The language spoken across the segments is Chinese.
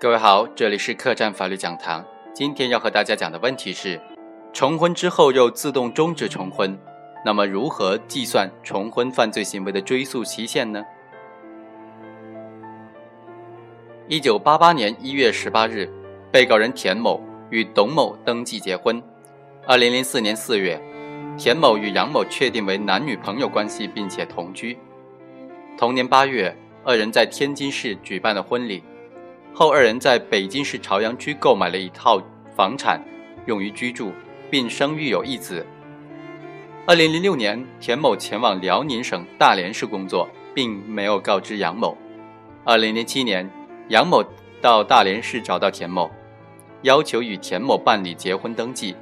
各位好，这里是客栈法律讲堂。今天要和大家讲的问题是：重婚之后又自动终止重婚，那么如何计算重婚犯罪行为的追诉期限呢？一九八八年一月十八日，被告人田某与董某登记结婚。二零零四年四月，田某与杨某确定为男女朋友关系，并且同居。同年八月，二人在天津市举办了婚礼。后二人在北京市朝阳区购买了一套房产，用于居住，并生育有一子。二零零六年，田某前往辽宁省大连市工作，并没有告知杨某。二零零七年，杨某到大连市找到田某，要求与田某办理结婚登记。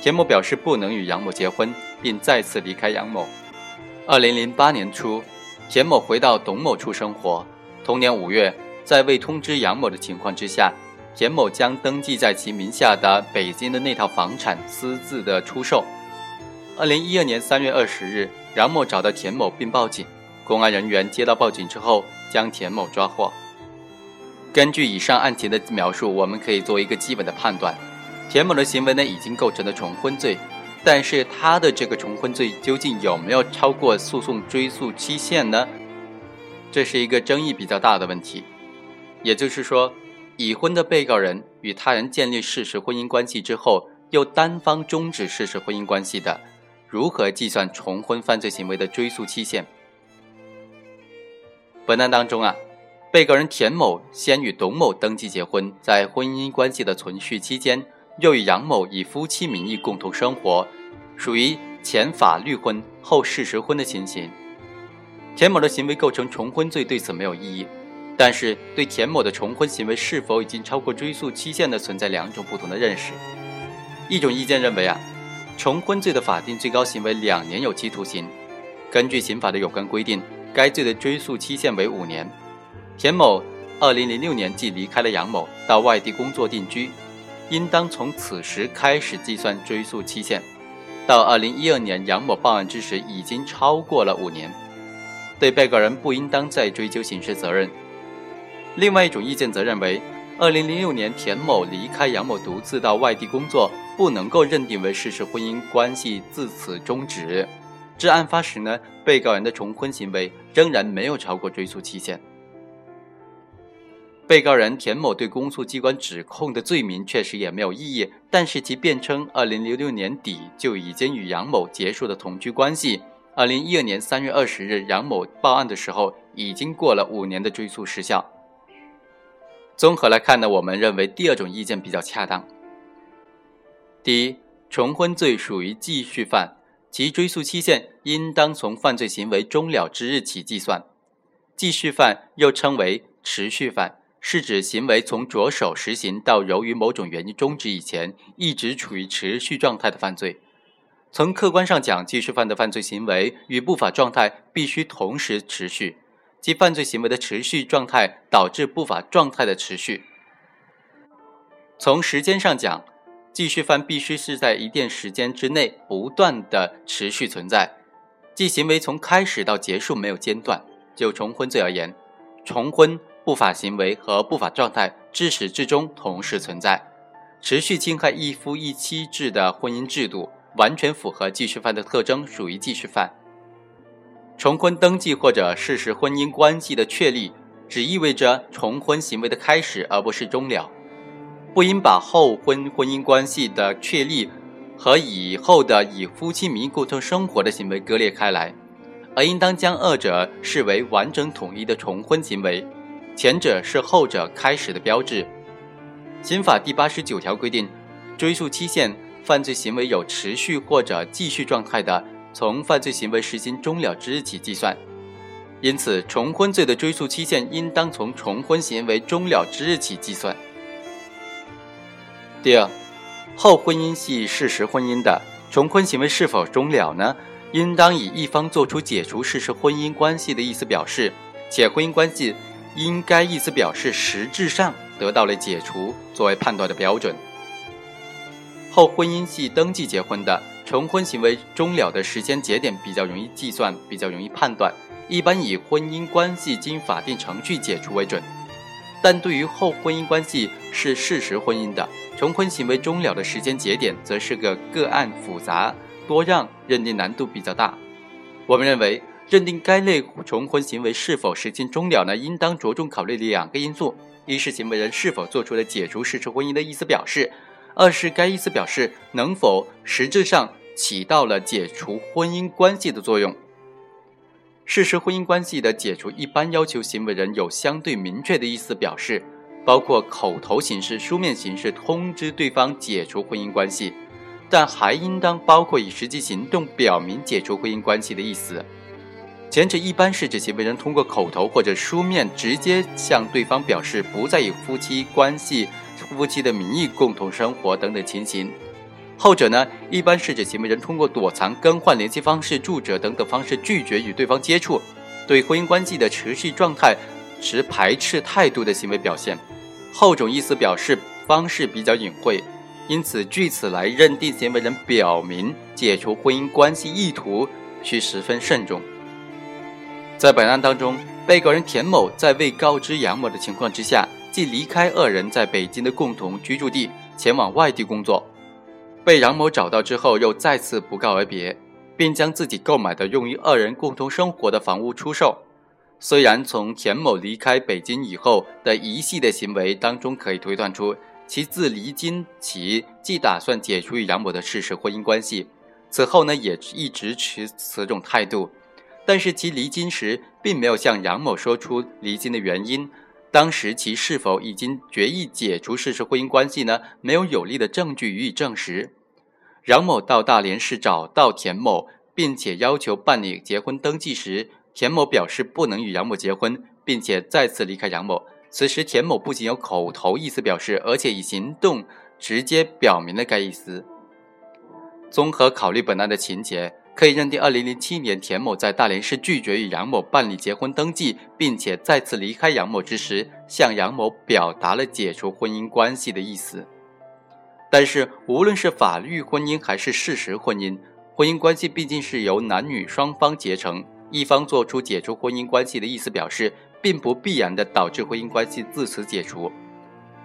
田某表示不能与杨某结婚，并再次离开杨某。二零零八年初，田某回到董某处生活。同年五月。在未通知杨某的情况之下，田某将登记在其名下的北京的那套房产私自的出售。二零一二年三月二十日，杨某找到田某并报警，公安人员接到报警之后将田某抓获。根据以上案情的描述，我们可以做一个基本的判断：田某的行为呢已经构成了重婚罪，但是他的这个重婚罪究竟有没有超过诉讼追诉期限呢？这是一个争议比较大的问题。也就是说，已婚的被告人与他人建立事实婚姻关系之后，又单方终止事实婚姻关系的，如何计算重婚犯罪行为的追诉期限？本案当中啊，被告人田某先与董某登记结婚，在婚姻关系的存续期间，又与杨某以夫妻名义共同生活，属于前法律婚后事实婚的情形。田某的行为构成重婚罪，对此没有异议。但是，对田某的重婚行为是否已经超过追诉期限的，存在两种不同的认识。一种意见认为啊，重婚罪的法定最高刑为两年有期徒刑。根据刑法的有关规定，该罪的追诉期限为五年。田某二零零六年即离开了杨某，到外地工作定居，应当从此时开始计算追诉期限。到二零一二年杨某报案之时，已经超过了五年，对被告人不应当再追究刑事责任。另外一种意见则认为，二零零六年田某离开杨某独自到外地工作，不能够认定为事实婚姻关系自此终止。至案发时呢，被告人的重婚行为仍然没有超过追诉期限。被告人田某对公诉机关指控的罪名确实也没有异议，但是其辩称二零零六年底就已经与杨某结束了同居关系，二零一二年三月二十日杨某报案的时候，已经过了五年的追诉时效。综合来看呢，我们认为第二种意见比较恰当。第一，重婚罪属于继续犯，其追诉期限应当从犯罪行为终了之日起计算。继续犯又称为持续犯，是指行为从着手实行到由于某种原因终止以前，一直处于持续状态的犯罪。从客观上讲，继续犯的犯罪行为与不法状态必须同时持续。其犯罪行为的持续状态导致不法状态的持续。从时间上讲，继续犯必须是在一定时间之内不断的持续存在，即行为从开始到结束没有间断。就重婚罪而言，重婚不法行为和不法状态至始至终同时存在，持续侵害一夫一妻制的婚姻制度，完全符合继续犯的特征，属于继续犯。重婚登记或者事实婚姻关系的确立，只意味着重婚行为的开始，而不是终了。不应把后婚婚姻关系的确立和以后的以夫妻名义共同生活的行为割裂开来，而应当将二者视为完整统一的重婚行为。前者是后者开始的标志。刑法第八十九条规定，追诉期限，犯罪行为有持续或者继续状态的。从犯罪行为实行终了之日起计算，因此重婚罪的追诉期限应当从重婚行为终了之日起计算。第二，后婚姻系事实婚姻的重婚行为是否终了呢？应当以一方作出解除事实婚姻关系的意思表示，且婚姻关系因该意思表示实质上得到了解除作为判断的标准。后婚姻系登记结婚的。重婚行为终了的时间节点比较容易计算，比较容易判断，一般以婚姻关系经法定程序解除为准。但对于后婚姻关系是事实婚姻的重婚行为终了的时间节点，则是个个案复杂多样，认定难度比较大。我们认为，认定该类重婚行为是否实行终了呢，应当着重考虑两个因素：一是行为人是否做出了解除事实婚姻的意思表示；二是该意思表示能否实质上起到了解除婚姻关系的作用。事实婚姻关系的解除一般要求行为人有相对明确的意思表示，包括口头形式、书面形式通知对方解除婚姻关系，但还应当包括以实际行动表明解除婚姻关系的意思。前者一般是指行为人通过口头或者书面直接向对方表示不再以夫妻关系、夫妻的名义共同生活等等情形。后者呢，一般是指行为人通过躲藏、更换联系方式、住址等等方式拒绝与对方接触，对婚姻关系的持续状态持排斥态度的行为表现。后种意思表示方式比较隐晦，因此据此来认定行为人表明解除婚姻关系意图，需十分慎重。在本案当中，被告人田某在未告知杨某的情况之下，即离开二人在北京的共同居住地，前往外地工作。被杨某找到之后，又再次不告而别，并将自己购买的用于二人共同生活的房屋出售。虽然从田某离开北京以后的一系列行为当中可以推断出，其自离京起即打算解除与杨某的事实婚姻关系，此后呢也一直持此种态度，但是其离京时并没有向杨某说出离京的原因。当时其是否已经决意解除事实婚姻关系呢？没有有力的证据予以证实。杨某到大连市找到田某，并且要求办理结婚登记时，田某表示不能与杨某结婚，并且再次离开杨某。此时田某不仅有口头意思表示，而且以行动直接表明了该意思。综合考虑本案的情节。可以认定，二零零七年田某在大连市拒绝与杨某办理结婚登记，并且再次离开杨某之时，向杨某表达了解除婚姻关系的意思。但是，无论是法律婚姻还是事实婚姻，婚姻关系毕竟是由男女双方结成，一方做出解除婚姻关系的意思表示，并不必然的导致婚姻关系自此解除。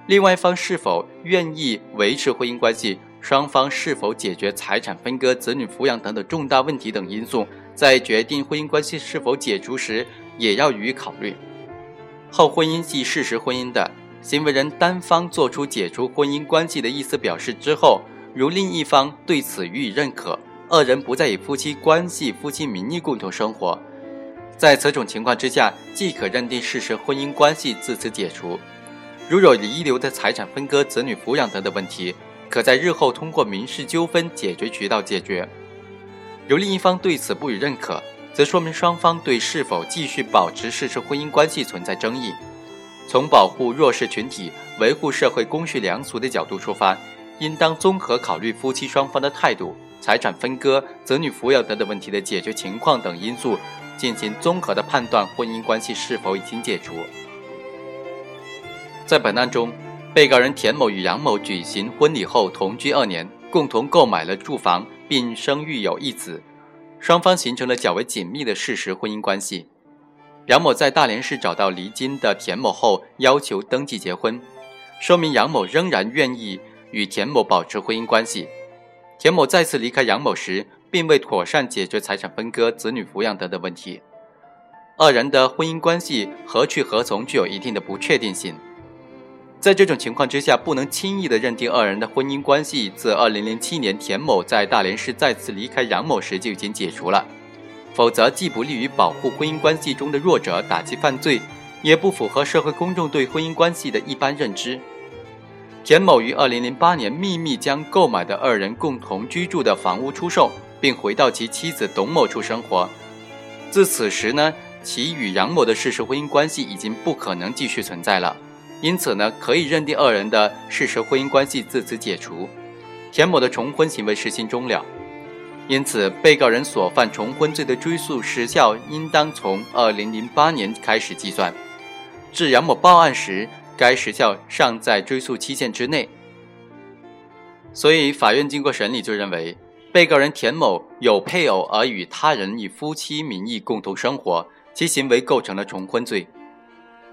另外一方是否愿意维持婚姻关系？双方是否解决财产分割、子女抚养等等重大问题等因素，在决定婚姻关系是否解除时，也要予以考虑。后婚姻系事实婚姻的行为人单方作出解除婚姻关系的意思表示之后，如另一方对此予以认可，二人不再以夫妻关系、夫妻名义共同生活，在此种情况之下，即可认定事实婚姻关系自此解除。如有遗留的财产分割、子女抚养等等问题，可在日后通过民事纠纷解决渠道解决。如另一方对此不予认可，则说明双方对是否继续保持事实婚姻关系存在争议。从保护弱势群体、维护社会公序良俗的角度出发，应当综合考虑夫妻双方的态度、财产分割、子女抚养等等问题的解决情况等因素，进行综合的判断，婚姻关系是否已经解除。在本案中。被告人田某与杨某举行婚礼后同居二年，共同购买了住房，并生育有一子，双方形成了较为紧密的事实婚姻关系。杨某在大连市找到离京的田某后，要求登记结婚，说明杨某仍然愿意与田某保持婚姻关系。田某再次离开杨某时，并未妥善解决财产分割、子女抚养等等问题，二人的婚姻关系何去何从，具有一定的不确定性。在这种情况之下，不能轻易的认定二人的婚姻关系自2007年田某在大连市再次离开杨某时就已经解除了，否则既不利于保护婚姻关系中的弱者、打击犯罪，也不符合社会公众对婚姻关系的一般认知。田某于2008年秘密将购买的二人共同居住的房屋出售，并回到其妻子董某处生活。自此时呢，其与杨某的事实婚姻关系已经不可能继续存在了。因此呢，可以认定二人的事实婚姻关系自此解除，田某的重婚行为实行终了。因此，被告人所犯重婚罪的追诉时效应当从二零零八年开始计算，至杨某报案时，该时效尚在追诉期限之内。所以，法院经过审理就认为，被告人田某有配偶而与他人以夫妻名义共同生活，其行为构成了重婚罪。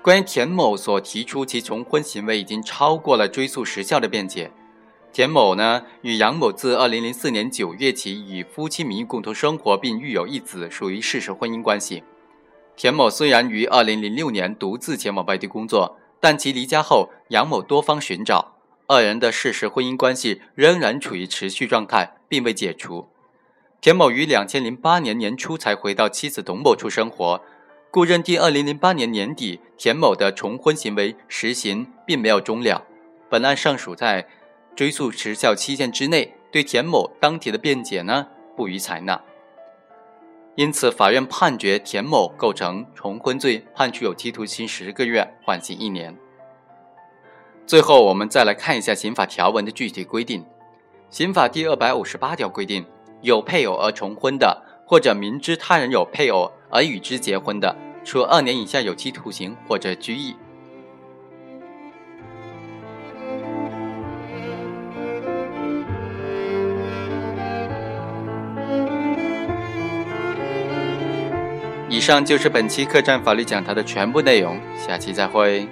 关于田某所提出其重婚行为已经超过了追诉时效的辩解，田某呢与杨某自2004年9月起以夫妻名义共同生活，并育有一子，属于事实婚姻关系。田某虽然于2006年独自前往外地工作，但其离家后，杨某多方寻找，二人的事实婚姻关系仍然处于持续状态，并未解除。田某于2008年年初才回到妻子董某处生活。故认定，二零零八年年底田某的重婚行为实行并没有终了，本案尚属在追诉时效期限之内，对田某当庭的辩解呢不予采纳。因此，法院判决田某构成重婚罪，判处有期徒刑十个月，缓刑一年。最后，我们再来看一下刑法条文的具体规定。刑法第二百五十八条规定，有配偶而重婚的，或者明知他人有配偶。而与之结婚的，处二年以下有期徒刑或者拘役。以上就是本期客栈法律讲堂的全部内容，下期再会。